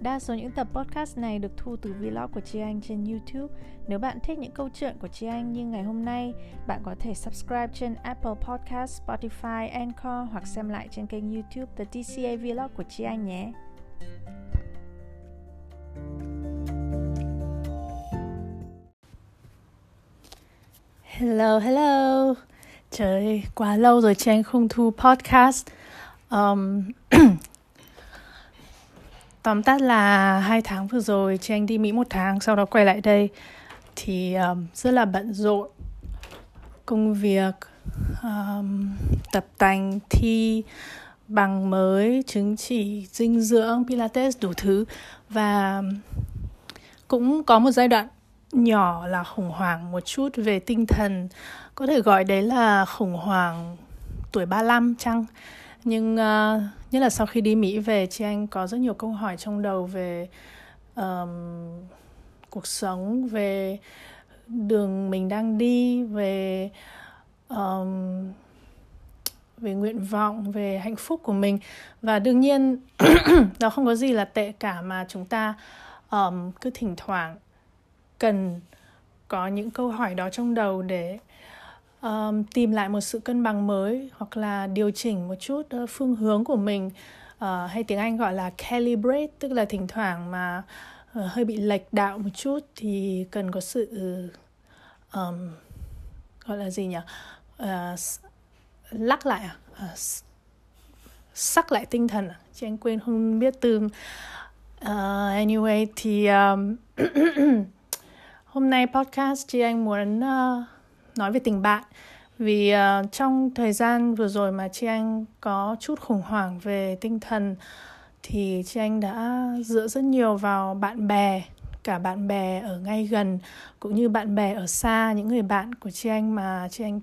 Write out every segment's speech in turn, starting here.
Đa số những tập podcast này được thu từ vlog của Chi Anh trên YouTube. Nếu bạn thích những câu chuyện của Chi Anh như ngày hôm nay, bạn có thể subscribe trên Apple Podcast, Spotify, Anchor hoặc xem lại trên kênh YouTube The TCA Vlog của Chi Anh nhé. Hello, hello. Trời, quá lâu rồi Chi Anh không thu podcast. Um, tóm tắt là hai tháng vừa rồi chị anh đi mỹ một tháng sau đó quay lại đây. Thì um, rất là bận rộn. Công việc um, tập tành thi bằng mới chứng chỉ dinh dưỡng pilates đủ thứ. Và cũng có một giai đoạn nhỏ là khủng hoảng một chút về tinh thần. Có thể gọi đấy là khủng hoảng tuổi 35 chăng? Nhưng uh, nhất là sau khi đi Mỹ về chị anh có rất nhiều câu hỏi trong đầu về um, cuộc sống về đường mình đang đi về um, về nguyện vọng về hạnh phúc của mình. Và đương nhiên đó không có gì là tệ cả mà chúng ta um, cứ thỉnh thoảng cần có những câu hỏi đó trong đầu để um, tìm lại một sự cân bằng mới hoặc là điều chỉnh một chút uh, phương hướng của mình uh, hay tiếng Anh gọi là calibrate tức là thỉnh thoảng mà uh, hơi bị lệch đạo một chút thì cần có sự um, gọi là gì nhỉ uh, lắc lại à? uh, sắc lại tinh thần à? chị anh quên không biết từ uh, anyway thì um, hôm nay podcast chị anh muốn uh, nói về tình bạn. Vì uh, trong thời gian vừa rồi mà chị anh có chút khủng hoảng về tinh thần thì chị anh đã dựa rất nhiều vào bạn bè cả bạn bè ở ngay gần cũng như bạn bè ở xa những người bạn của chị anh mà chị anh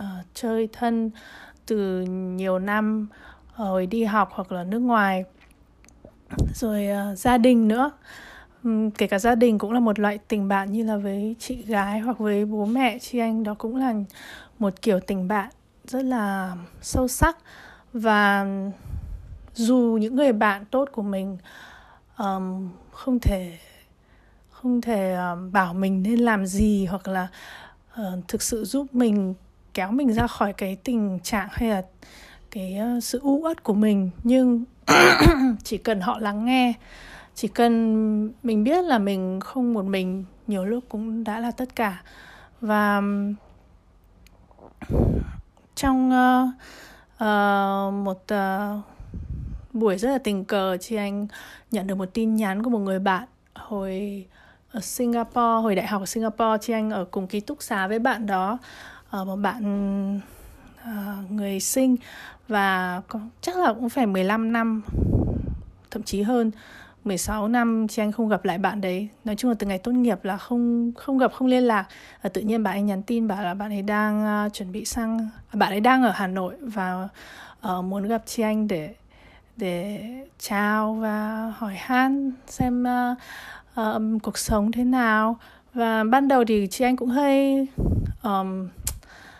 uh, chơi thân từ nhiều năm hồi đi học hoặc là nước ngoài. Rồi uh, gia đình nữa kể cả gia đình cũng là một loại tình bạn như là với chị gái hoặc với bố mẹ chị anh đó cũng là một kiểu tình bạn rất là sâu sắc. Và dù những người bạn tốt của mình um, không thể không thể um, bảo mình nên làm gì hoặc là uh, thực sự giúp mình kéo mình ra khỏi cái tình trạng hay là cái uh, sự u uất của mình nhưng chỉ cần họ lắng nghe chỉ cần mình biết là mình không một mình nhiều lúc cũng đã là tất cả. Và trong uh, uh, một uh, buổi rất là tình cờ chị anh nhận được một tin nhắn của một người bạn hồi ở Singapore hồi đại học ở Singapore chị anh ở cùng ký túc xá với bạn đó. Uh, một bạn uh, người sinh và có, chắc là cũng phải 15 năm thậm chí hơn. 16 năm chị anh không gặp lại bạn đấy. Nói chung là từ ngày tốt nghiệp là không không gặp không liên lạc. Và tự nhiên bạn ấy nhắn tin bảo là bạn ấy đang uh, chuẩn bị sang à, bạn ấy đang ở Hà Nội và uh, muốn gặp chị anh để để chào và hỏi han xem uh, um, cuộc sống thế nào. Và ban đầu thì chị anh cũng hơi um,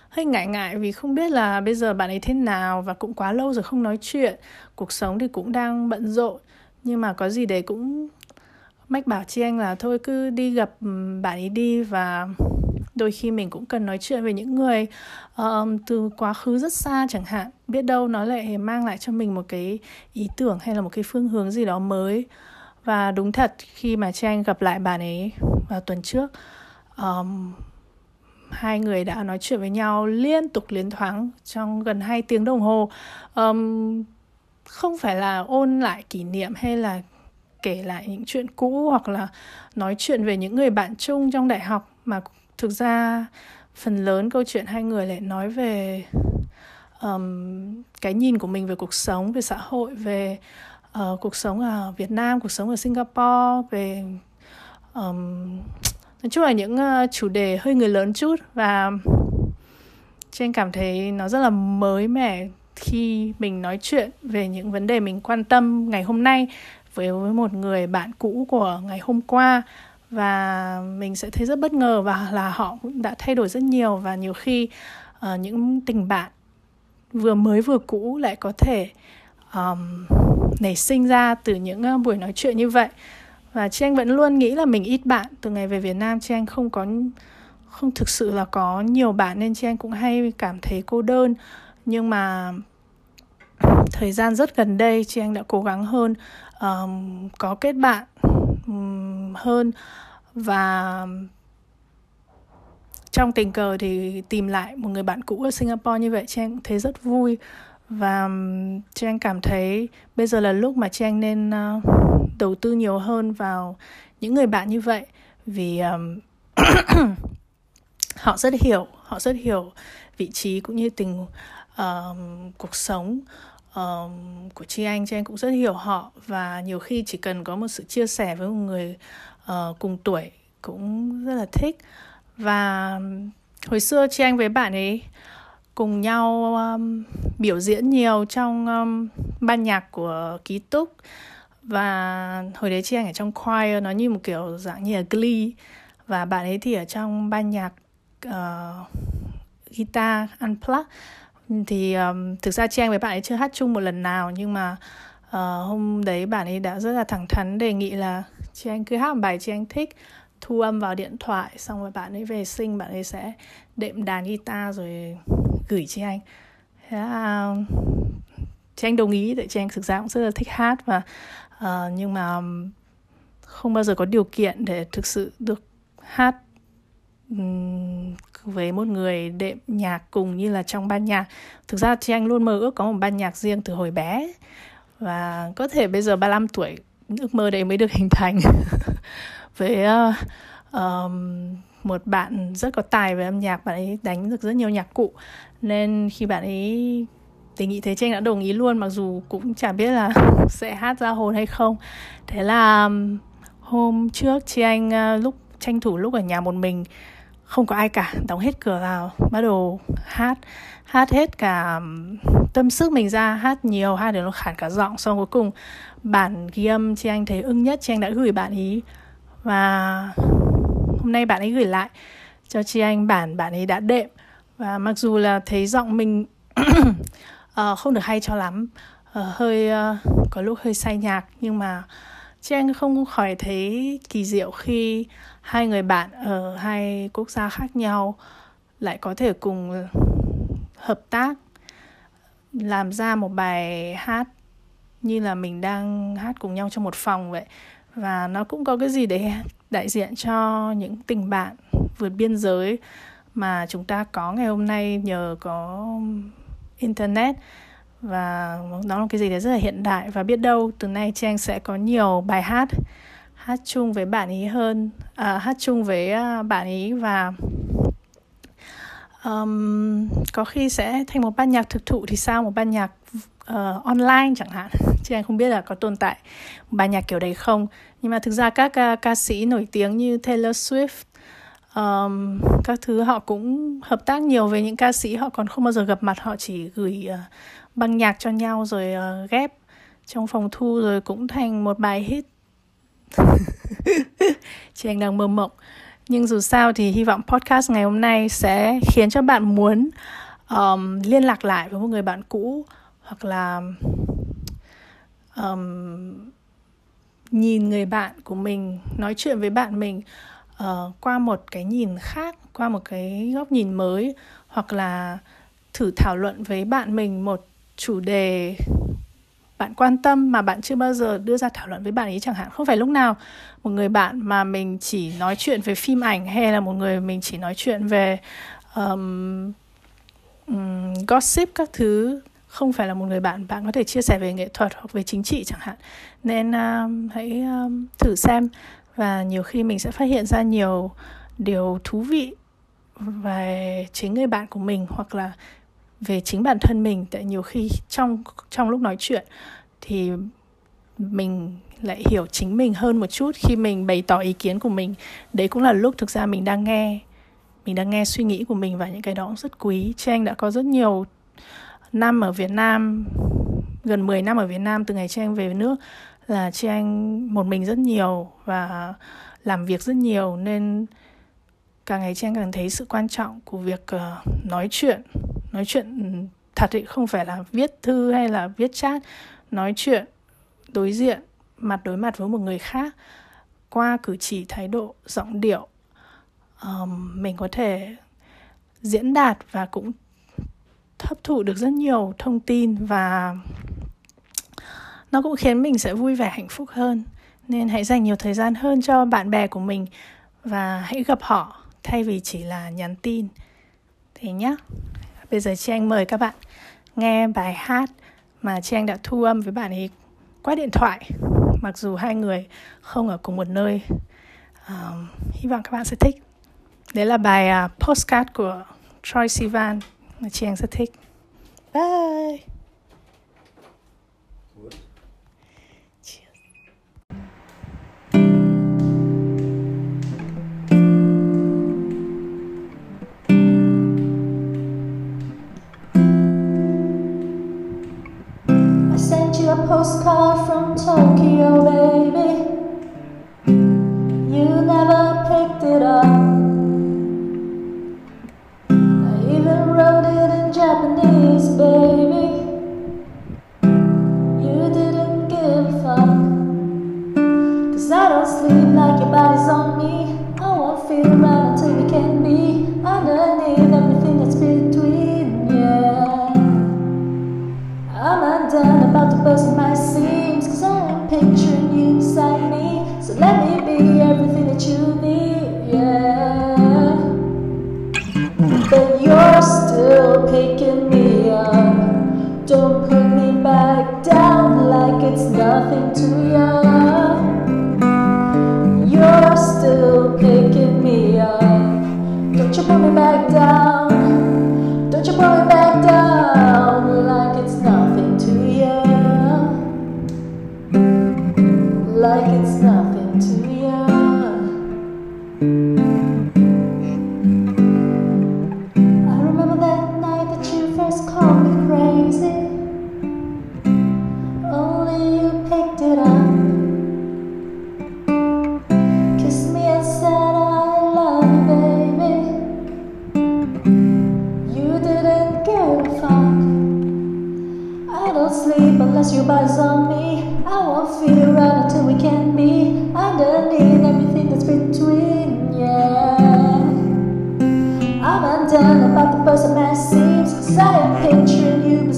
hơi ngại ngại vì không biết là bây giờ bạn ấy thế nào và cũng quá lâu rồi không nói chuyện. Cuộc sống thì cũng đang bận rộn nhưng mà có gì đấy cũng mách bảo chị anh là thôi cứ đi gặp ừ, bạn ấy đi và đôi khi mình cũng cần nói chuyện về những người um, từ quá khứ rất xa chẳng hạn. Biết đâu nó lại mang lại cho mình một cái ý tưởng hay là một cái phương hướng gì đó mới. Và đúng thật khi mà chị anh gặp lại bạn ấy vào tuần trước um, hai người đã nói chuyện với nhau liên tục liên thoáng trong gần 2 tiếng đồng hồ. Um, không phải là ôn lại kỷ niệm hay là kể lại những chuyện cũ hoặc là nói chuyện về những người bạn chung trong đại học mà thực ra phần lớn câu chuyện hai người lại nói về um, cái nhìn của mình về cuộc sống về xã hội về uh, cuộc sống ở Việt Nam cuộc sống ở Singapore về um, nói chung là những uh, chủ đề hơi người lớn chút và trên cảm thấy nó rất là mới mẻ khi mình nói chuyện về những vấn đề mình quan tâm ngày hôm nay với với một người bạn cũ của ngày hôm qua. Và mình sẽ thấy rất bất ngờ và là họ cũng đã thay đổi rất nhiều. Và nhiều khi uh, những tình bạn vừa mới vừa cũ lại có thể um, nảy sinh ra từ những uh, buổi nói chuyện như vậy. Và chị anh vẫn luôn nghĩ là mình ít bạn. Từ ngày về Việt Nam chị anh không có không thực sự là có nhiều bạn nên chị anh cũng hay cảm thấy cô đơn. Nhưng mà thời gian rất gần đây chị anh đã cố gắng hơn um, có kết bạn um, hơn và trong tình cờ thì tìm lại một người bạn cũ ở Singapore như vậy chị anh thấy rất vui. Và chị anh cảm thấy bây giờ là lúc mà chị anh nên uh, đầu tư nhiều hơn vào những người bạn như vậy vì um, họ rất hiểu họ rất hiểu vị trí cũng như tình uh, cuộc sống uh, của chị anh chị anh cũng rất hiểu họ và nhiều khi chỉ cần có một sự chia sẻ với một người uh, cùng tuổi cũng rất là thích. Và hồi xưa chị anh với bạn ấy cùng nhau um, biểu diễn nhiều trong um, ban nhạc của ký túc. Và hồi đấy chị anh ở trong choir nó như một kiểu dạng như là glee. Và bạn ấy thì ở trong ban nhạc uh, guitar unplugged thì um, thực ra trang với bạn ấy chưa hát chung một lần nào nhưng mà uh, hôm đấy bạn ấy đã rất là thẳng thắn đề nghị là trang cứ hát một bài trang thích thu âm vào điện thoại xong rồi bạn ấy về sinh bạn ấy sẽ đệm đàn guitar rồi gửi chị anh. Thế là chị anh đồng ý tại chị anh thực ra cũng rất là thích hát và uh, ờ, nhưng mà không bao giờ có điều kiện để thực sự được hát với một người đệm nhạc cùng như là trong ban nhạc. Thực ra thì anh luôn mơ ước có một ban nhạc riêng từ hồi bé. Và có thể bây giờ 35 tuổi ước mơ đấy mới được hình thành. Với uh, um, một bạn rất có tài về âm nhạc bạn ấy đánh được rất nhiều nhạc cụ. Nên khi bạn ấy đề nghị thế tranh đã đồng ý luôn mặc dù cũng chả biết là sẽ hát ra hồn hay không. Thế là hôm trước chị anh uh, lúc tranh thủ lúc ở nhà một mình không có ai cả. Đóng hết cửa vào bắt đầu hát. Hát hết cả tâm sức mình ra. Hát nhiều hát để nó khản cả giọng. Xong cuối cùng bản ghi âm chị anh thấy ưng nhất. Chị anh đã gửi bạn ý. Và hôm nay bạn ấy gửi lại cho chị anh bản bạn ấy đã đệm. Và mặc dù là thấy giọng mình uh, không được hay cho lắm. Uh, hơi uh, có lúc hơi say nhạc. Nhưng mà chị anh không khỏi thấy kỳ diệu khi hai người bạn ở hai quốc gia khác nhau lại có thể cùng hợp tác, làm ra một bài hát như là mình đang hát cùng nhau trong một phòng vậy. Và nó cũng có cái gì để đại diện cho những tình bạn vượt biên giới mà chúng ta có ngày hôm nay nhờ có internet và nó là cái gì đấy rất là hiện đại. Và biết đâu từ nay Trang sẽ có nhiều bài hát hát chung với bạn ý hơn à, hát chung với à, bạn ý và um, có khi sẽ thành một ban nhạc thực thụ thì sao? Một ban nhạc uh, online chẳng hạn. Chứ anh không biết là có tồn tại ban nhạc kiểu đấy không. Nhưng mà thực ra các uh, ca sĩ nổi tiếng như Taylor Swift um, các thứ họ cũng hợp tác nhiều với những ca sĩ họ còn không bao giờ gặp mặt họ chỉ gửi uh, băng nhạc cho nhau rồi uh, ghép trong phòng thu rồi cũng thành một bài hit. Chị anh đang mơ mộng. Nhưng dù sao thì hy vọng podcast ngày hôm nay sẽ khiến cho bạn muốn um, liên lạc lại với một người bạn cũ hoặc là um, nhìn người bạn của mình nói chuyện với bạn mình uh, qua một cái nhìn khác qua một cái góc nhìn mới hoặc là thử thảo luận với bạn mình một chủ đề bạn quan tâm mà bạn chưa bao giờ đưa ra thảo luận với bạn ấy chẳng hạn. Không phải lúc nào một người bạn mà mình chỉ nói chuyện về phim ảnh hay là một người mình chỉ nói chuyện về um, um, gossip các thứ không phải là một người bạn bạn có thể chia sẻ về nghệ thuật hoặc về chính trị chẳng hạn. Nên um, hãy um, thử xem và nhiều khi mình sẽ phát hiện ra nhiều điều thú vị về chính người bạn của mình hoặc là về chính bản thân mình. Tại nhiều khi trong trong lúc nói chuyện thì mình lại hiểu chính mình hơn một chút khi mình bày tỏ ý kiến của mình. Đấy cũng là lúc thực ra mình đang nghe, mình đang nghe suy nghĩ của mình và những cái đó cũng rất quý. Trang đã có rất nhiều năm ở Việt Nam gần 10 năm ở Việt Nam từ ngày Trang về nước là Trang một mình rất nhiều và làm việc rất nhiều nên càng ngày Trang càng thấy sự quan trọng của việc uh, nói chuyện nói chuyện ừ, thật thì không phải là viết thư hay là viết chat nói chuyện đối diện mặt đối mặt với một người khác qua cử chỉ thái độ giọng điệu um, mình có thể diễn đạt và cũng hấp thụ được rất nhiều thông tin và nó cũng khiến mình sẽ vui vẻ hạnh phúc hơn. Nên hãy dành nhiều thời gian hơn cho bạn bè của mình và hãy gặp họ thay vì chỉ là nhắn tin. Thế nhé bây giờ chị anh mời các bạn nghe bài hát mà chị anh đã thu âm với bạn ấy qua điện thoại. Mặc dù hai người không ở cùng một nơi. Um, hy vọng các bạn sẽ thích. Đấy là bài uh, postcard của Troy Sivan mà chị anh rất thích. Bye! Postcard from Tokyo, picking me up. Don't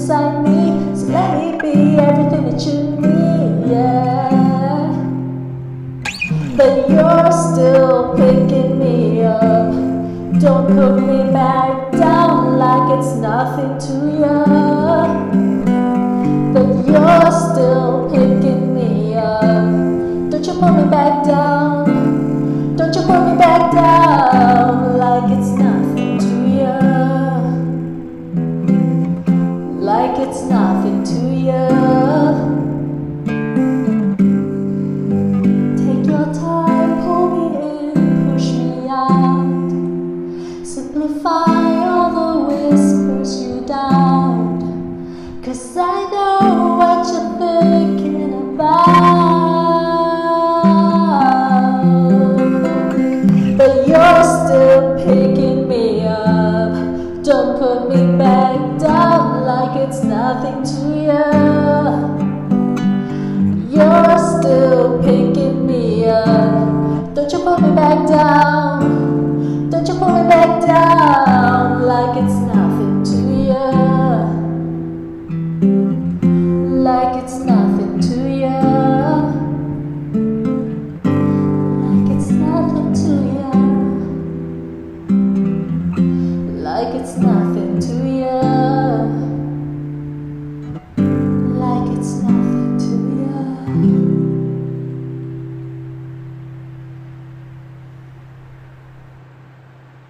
beside me. So let me be everything that you need, yeah. But you're still picking me up. Don't put me back down like it's nothing to you. Chia